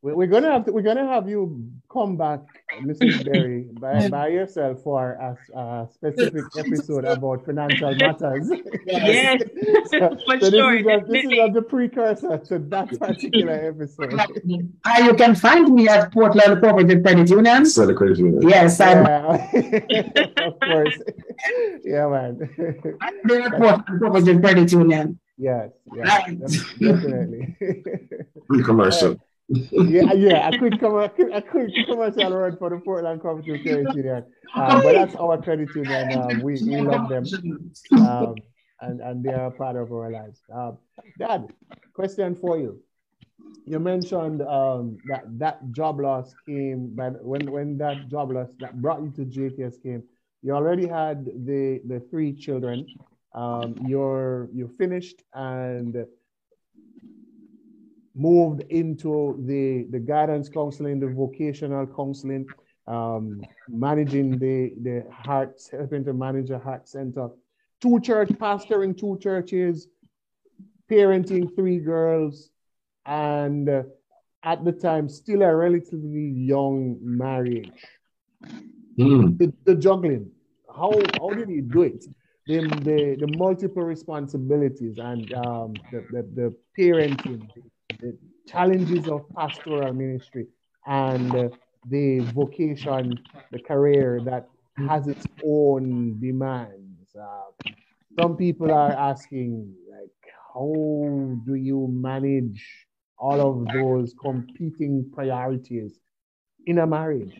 Yeah. We're gonna have to, we're gonna have you come back, Mrs. Berry, by, by yourself for a, a specific episode about financial matters. Yes, so, for so sure. This is, a, this is the precursor to that particular episode. Uh, you can find me at Portland Cooperative Credit Union. So the credit union. Yes, I'm. Yeah. of course. Yeah, man. I'm there at Portland Cooperative Credit Union. Yes, yes, definitely. Pre-commercial yeah, yeah, I could come a quick, com- a quick commercial word for the Portland Cooperative Credit Union. Um, but that's our credit union. Um, we, we love them. Um, and, and they are part of our lives. Um, Dad, question for you. You mentioned um, that that job loss came, but when, when that job loss that brought you to JTS came, you already had the, the three children. Um, you're you finished and moved into the, the guidance counseling, the vocational counseling. um, managing the, the heart, helping to manage a heart center, two church, pastoring two churches, parenting three girls, and uh, at the time, still a relatively young marriage. Mm. The, the juggling, how, how did you do it? The, the, the multiple responsibilities and um, the, the, the parenting, the challenges of pastoral ministry, and uh, the vocation, the career that has its own demands. Uh, some people are asking, like, how do you manage all of those competing priorities in a marriage?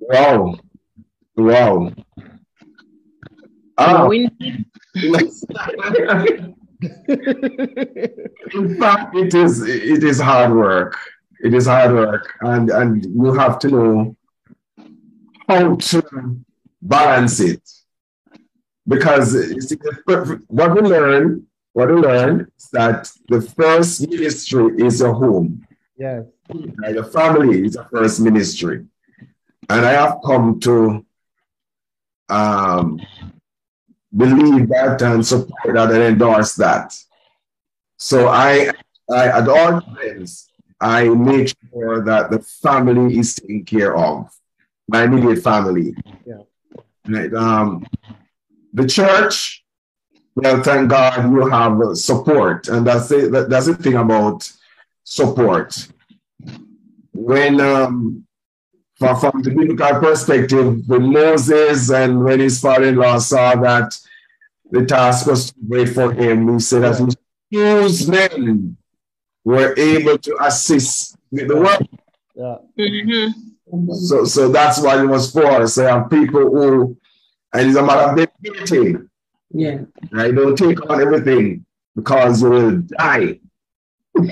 Wow. Wow. Ah, in fact, it is it is hard work. It is hard work, and and you have to know how to balance it because see, what we learn, what we learn is that the first ministry is your home. Yes. And your family is the first ministry, and I have come to um, believe that and support that and endorse that. So I, I at all times, I make sure that the family is taken care of, my immediate family. Yeah. Right. Um, the church, well, thank God you have support, and that's it. That, that's the thing about support. When um, from, from the biblical perspective, when Moses and when his father-in-law saw that the task was too great for him, he said that his men were able to assist with the work. Yeah. Mm-hmm. So, so that's what it was for. So you have people who, and it's a matter of dedicating. Yeah. Right? Don't take on everything because you will die.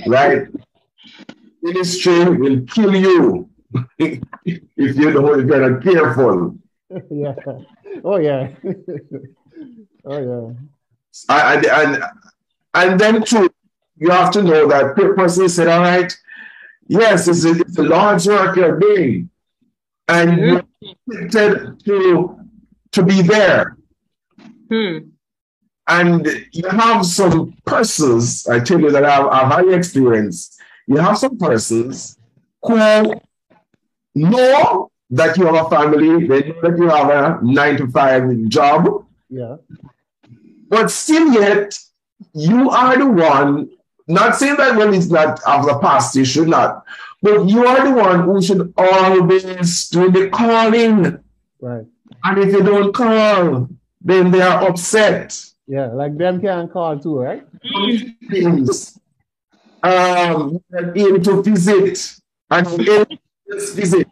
Right? Ministry will kill you if you don't if you're not careful. yeah. Oh yeah. oh yeah. And, and and then too, you have to know that the person said, all right, yes, it's a, it's a large work you're doing. And you're expected to to be there. Hmm. And you have some persons, I tell you that I've, I've had experience. You have some persons who know that you have a family, they know that you have a nine to five job, Yeah. but still yet you are the one, not saying that when it's not of the past, you should not, but you are the one who should always do the calling. Right. And if you don't call, then they are upset. Yeah. Like them can call too, right? Things. Um, in to visit and just visit.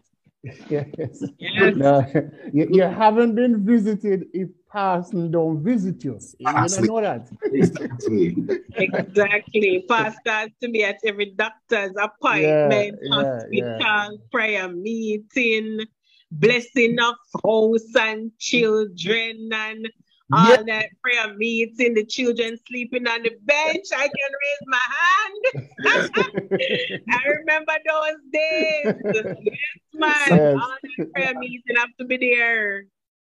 Yes. Yes. No, you, you haven't been visited if person don't visit you. You don't know that. Exactly. Exactly. Pastors to be at every doctor's appointment, Yeah, yeah, hospital, prayer meeting, blessing of house and children and all Yeah. that prayer meeting, the children sleeping on the bench. I can raise my hand. I remember those days. Yes, man. Yes. All that prayer meeting I have to be there.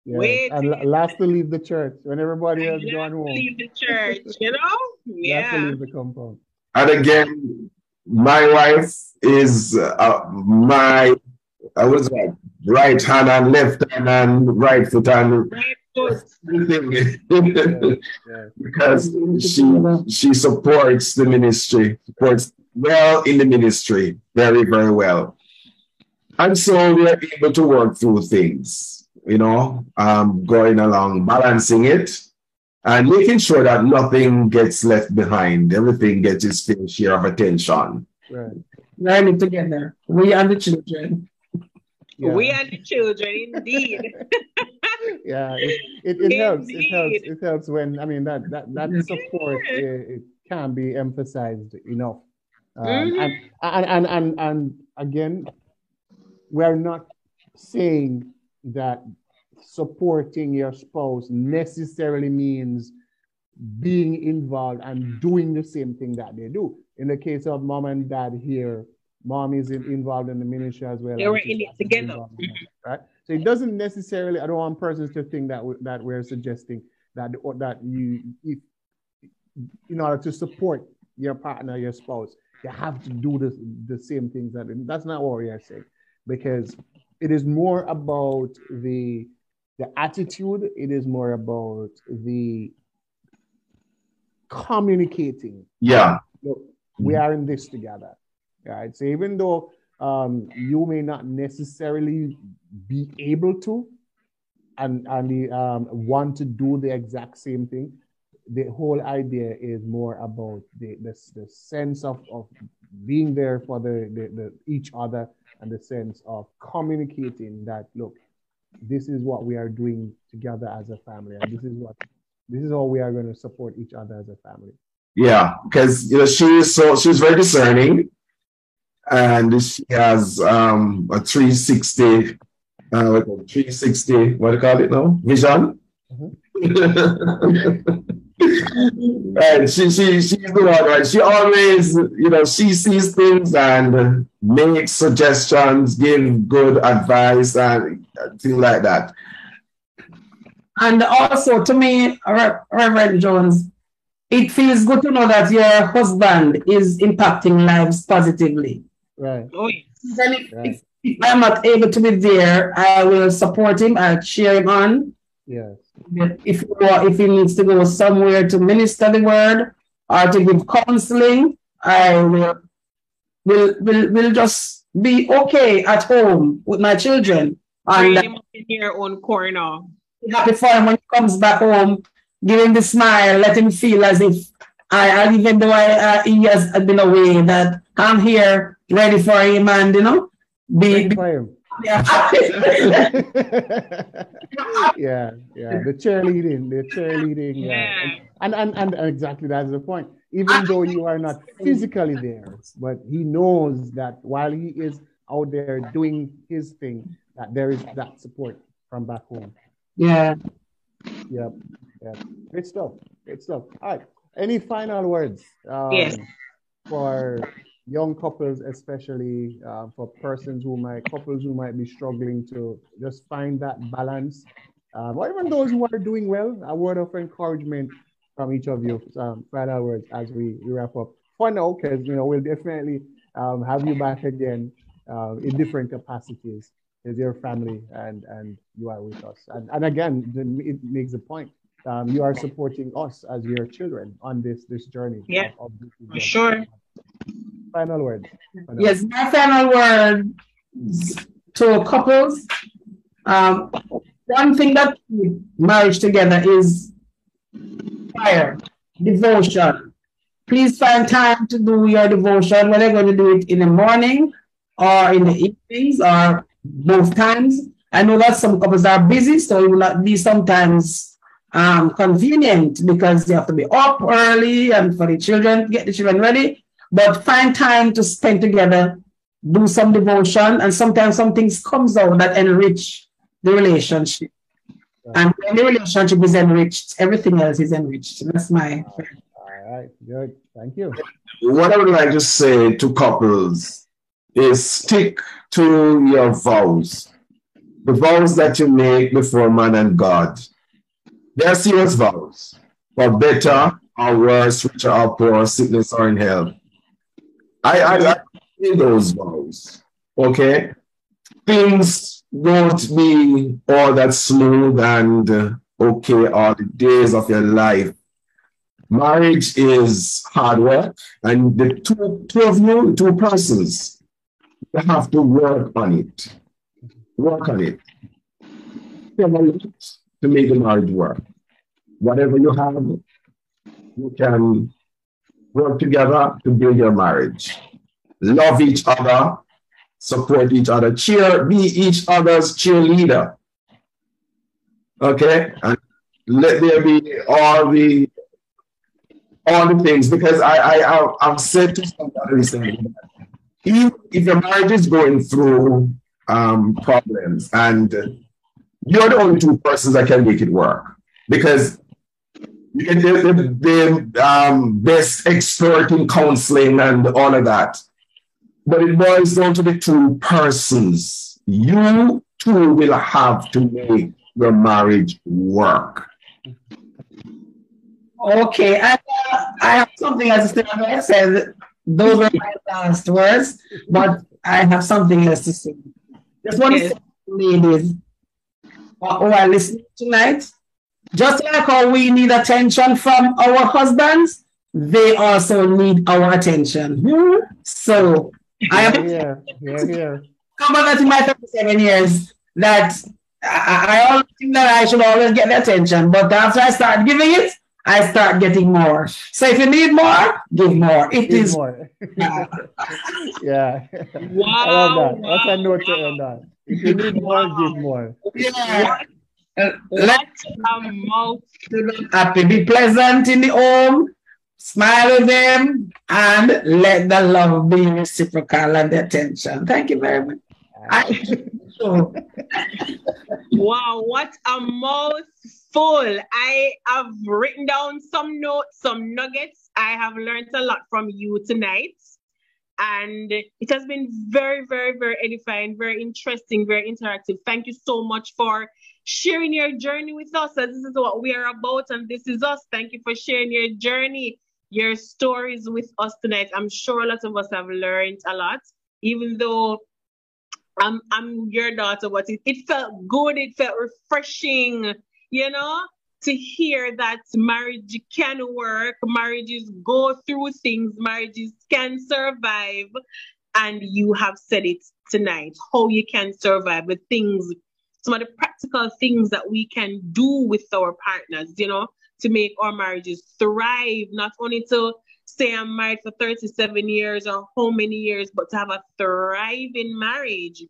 Yeah. Wait. And la- last to leave the church when everybody else You gone home. leave the church, you know? yeah. Last to leave the compound. And again, my wife is uh, my, I was like right hand and left hand and right foot and Right foot. everything. Yeah. because she she supports the ministry, supports well in the ministry, very, very well. And so we are able to work through things, you know, um, going along, balancing it, and making sure that nothing gets left behind. Everything gets its fair share of attention. Right. Learning together. We and the children. Yeah. We are the children, indeed. yeah, it, it, it helps. It helps. It helps when I mean that that that support Yeah. it, it can be emphasized enough. Um, Mhm. and, and and and and again, we're not saying that supporting your spouse necessarily means being involved and doing the same thing that they do. In the case of mom and dad here, mom is in, involved in the ministry as well. They were in it together. Right? So it doesn't necessarily, I don't want persons to think that, that we're suggesting that, that you, if, in order to support your partner, your spouse, you have to do the, the same things. That, that's not what we are saying because it is more about the, the attitude, it is more about the communicating. Yeah. Look, we are in this together. Right. So even though um, you may not necessarily be able to and, and the, um, want to do the exact same thing, the whole idea is more about the, the, the sense of, of being there for the, the, the each other and the sense of communicating that look this is what we are doing together as a family and this is what this is how we are going to support each other as a family yeah because you know she is so she's very discerning and she has um a 360 uh 360 what do you call it now vision mm-hmm. and she, she, she's the one, right? She always, you know, she sees things and makes suggestions, give good advice and things like that. And also, to me, Reverend Jones, it feels good to know that your husband is impacting lives positively. Right. Oh, Then if, right. if, if I'm not able to be there, I will support him. I'll cheer him on. Yes. If if he needs to go somewhere to minister the word or to give counseling, I will will will, will just be okay at home with my children. And him in your own corner. Happy for him when he comes back home, give him the smile, let him feel as if I, even though I, uh, he has been away, that I'm here ready for him and you know, be, be yeah. yeah, yeah. The cheerleading, the cheerleading. Yeah. yeah. And, and, and and exactly that's the point. Even though you are not physically there, but he knows that while he is out there doing his thing, that there is that support from back home. Yeah. Yep. Yeah. Great stuff. Great stuff. All right. Any final words? Um, yes. For young couples, especially uh, for persons who might, couples who might be struggling to just find that balance, um, or even those who are doing well, a word of encouragement from each of you. Um, final words as we, we wrap up. For now, because you know we'll definitely um, have you back again uh, in different capacities as your family and and you are with us. And, and again, it makes a point. Um, you are supporting us as your children on this this journey. Yeah, of, of sure final word. Final yes, my final word to couples. Um, one thing that marriage together is fire, devotion. Please find time to do your devotion, whether you're going to do it in the morning or in the evenings or both times. I know that some couples are busy, so it will not be sometimes um, convenient because they have to be up early and for the children, get the children ready. But find time to spend together, do some devotion, and sometimes some things comes out that enrich the relationship. And when the relationship is enriched, everything else is enriched. That's my. All right, good. Thank you. What I would like to say to couples is stick to your vows. The vows that you make before man and God. They're serious vows. For better or worse, richer or poor, sickness or in health. I, I like those vows. Okay. Things won't be all that smooth and uh, okay all the days of your life. Marriage is hard work, and the two, two of you, two persons, you have to work on it. Work on it. To make the marriage work. Whatever you have, you can work together to build your marriage. Love each other, support each other, cheer, be each other's cheerleader. Okay? And let there be all the all the things because I I I've said to somebody recently if, if your marriage is going through um, problems and you're the only two persons that can make it work because the, the um, best expert in counseling and all of that. but it boils down to the two persons. You two will have to make your marriage work. Okay, I, uh, I have something else to say. I said those were my last words, but I have something else to say. Just want to say, ladies who are listening tonight, just like how we need attention from our husbands, they also need our attention. So I am here, here, here. Covered that in my 37 years that I, I always think that I should always get the attention, but after I start giving it, I start getting more. So if you need more, give more. It Give is more. yeah. Wow. I love that. wow, That's a note to wow. end on. If you need more, give more. yeah. What Let a mouth. happy, be pleasant in the home, smile with them, and let the love be reciprocal and the attention. Thank you very much. I, so, Wow, what a mouthful. I have written down some notes, some nuggets. I have learned a lot from you tonight. And it has been very, very, very edifying, very interesting, very interactive. Thank you so much for sharing your journey with us. As this is what we are about, and this is us. Thank you for sharing your journey, your stories with us tonight. I'm sure a lot of us have learned a lot, even though I'm I'm your daughter, but it, it felt good, it felt refreshing, you know, to hear that marriage can work, marriages go through things, marriages can survive. And you have said it tonight, how you can survive the things, some of the practical things that we can do with our partners, you know, to make our marriages thrive, not only to say I'm married for 37 years or how many years, but to have a thriving marriage,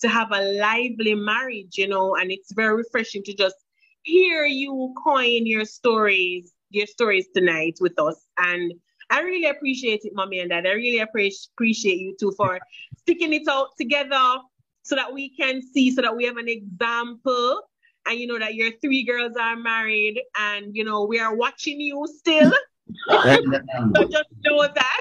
to have a lively marriage, you know, and it's very refreshing to just hear you coin your stories, your stories tonight with us. And I really appreciate it, mommy and dad. I really appreciate appreciate you too for sticking it out together so that we can see, so that we have an example. And you know that your three girls are married, and you know we are watching you still. So just know that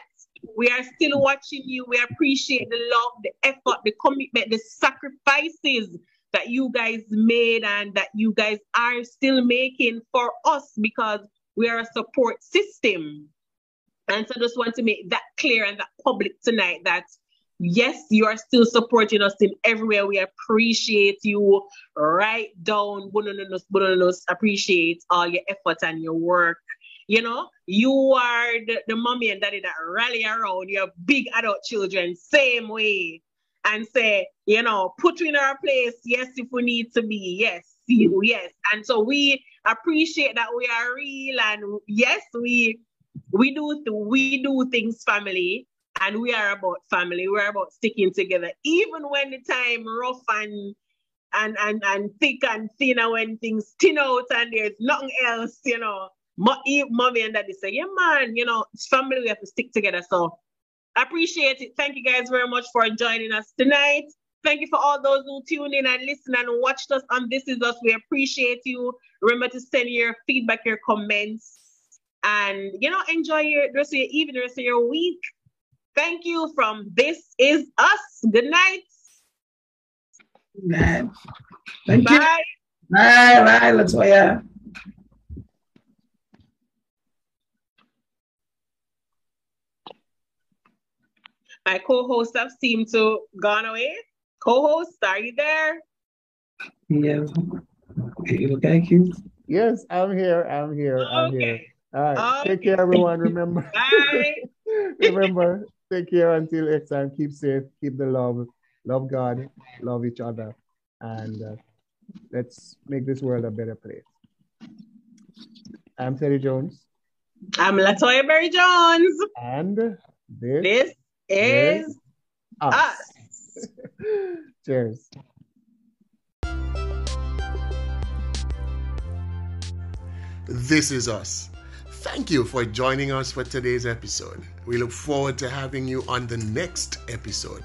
we are still watching you. We appreciate the love, the effort, the commitment, the sacrifices that you guys made and that you guys are still making for us because we are a support system. And so I just want to make that clear and that public tonight that yes, you are still supporting us in everywhere. We appreciate you right down. Bonononus, bonononus, appreciate all your effort and your work. You know, you are the, the mommy and daddy that rally around your big adult children same way and say, you know, put you in our place. Yes, if we need to be. Yes, you, yes. And so we appreciate that we are real and yes, we we do we do things family and we are about family. We're about sticking together, even when the time rough and and and and thick and thin, and when things thin out and there's nothing else, you know. Mo- Mommy and daddy say, yeah, man, you know, it's family. We have to stick together. So appreciate it. Thank you guys very much for joining us tonight. Thank you for all those who tuned in and listened and watched us on This Is Us. We appreciate you. Remember to send your feedback, your comments, and you know, enjoy your the rest of your evening, the rest of your week. Thank you from This Is Us. Good night. Good thank you. Bye. Bye, bye, Latoya. My co-hosts have seemed to gone away. Co-host, are you there? Yeah. Okay, okay, cute. Yes, I'm here. I'm here. I'm here. Okay. All right. Take care, everyone. Remember, Bye. remember, take care until next time. Keep safe. Keep the love. Love God. Love each other. And uh, let's make this world a better place. I'm Teddy Jones. I'm Latoya Berry Jones. And this, This is us. us. Cheers. This is us. Thank you for joining us for today's episode. We look forward to having you on the next episode.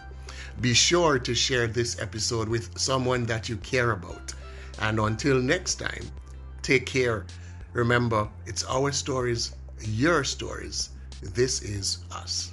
Be sure to share this episode with someone that you care about. And until next time, take care. Remember, it's our stories, your stories. This is us.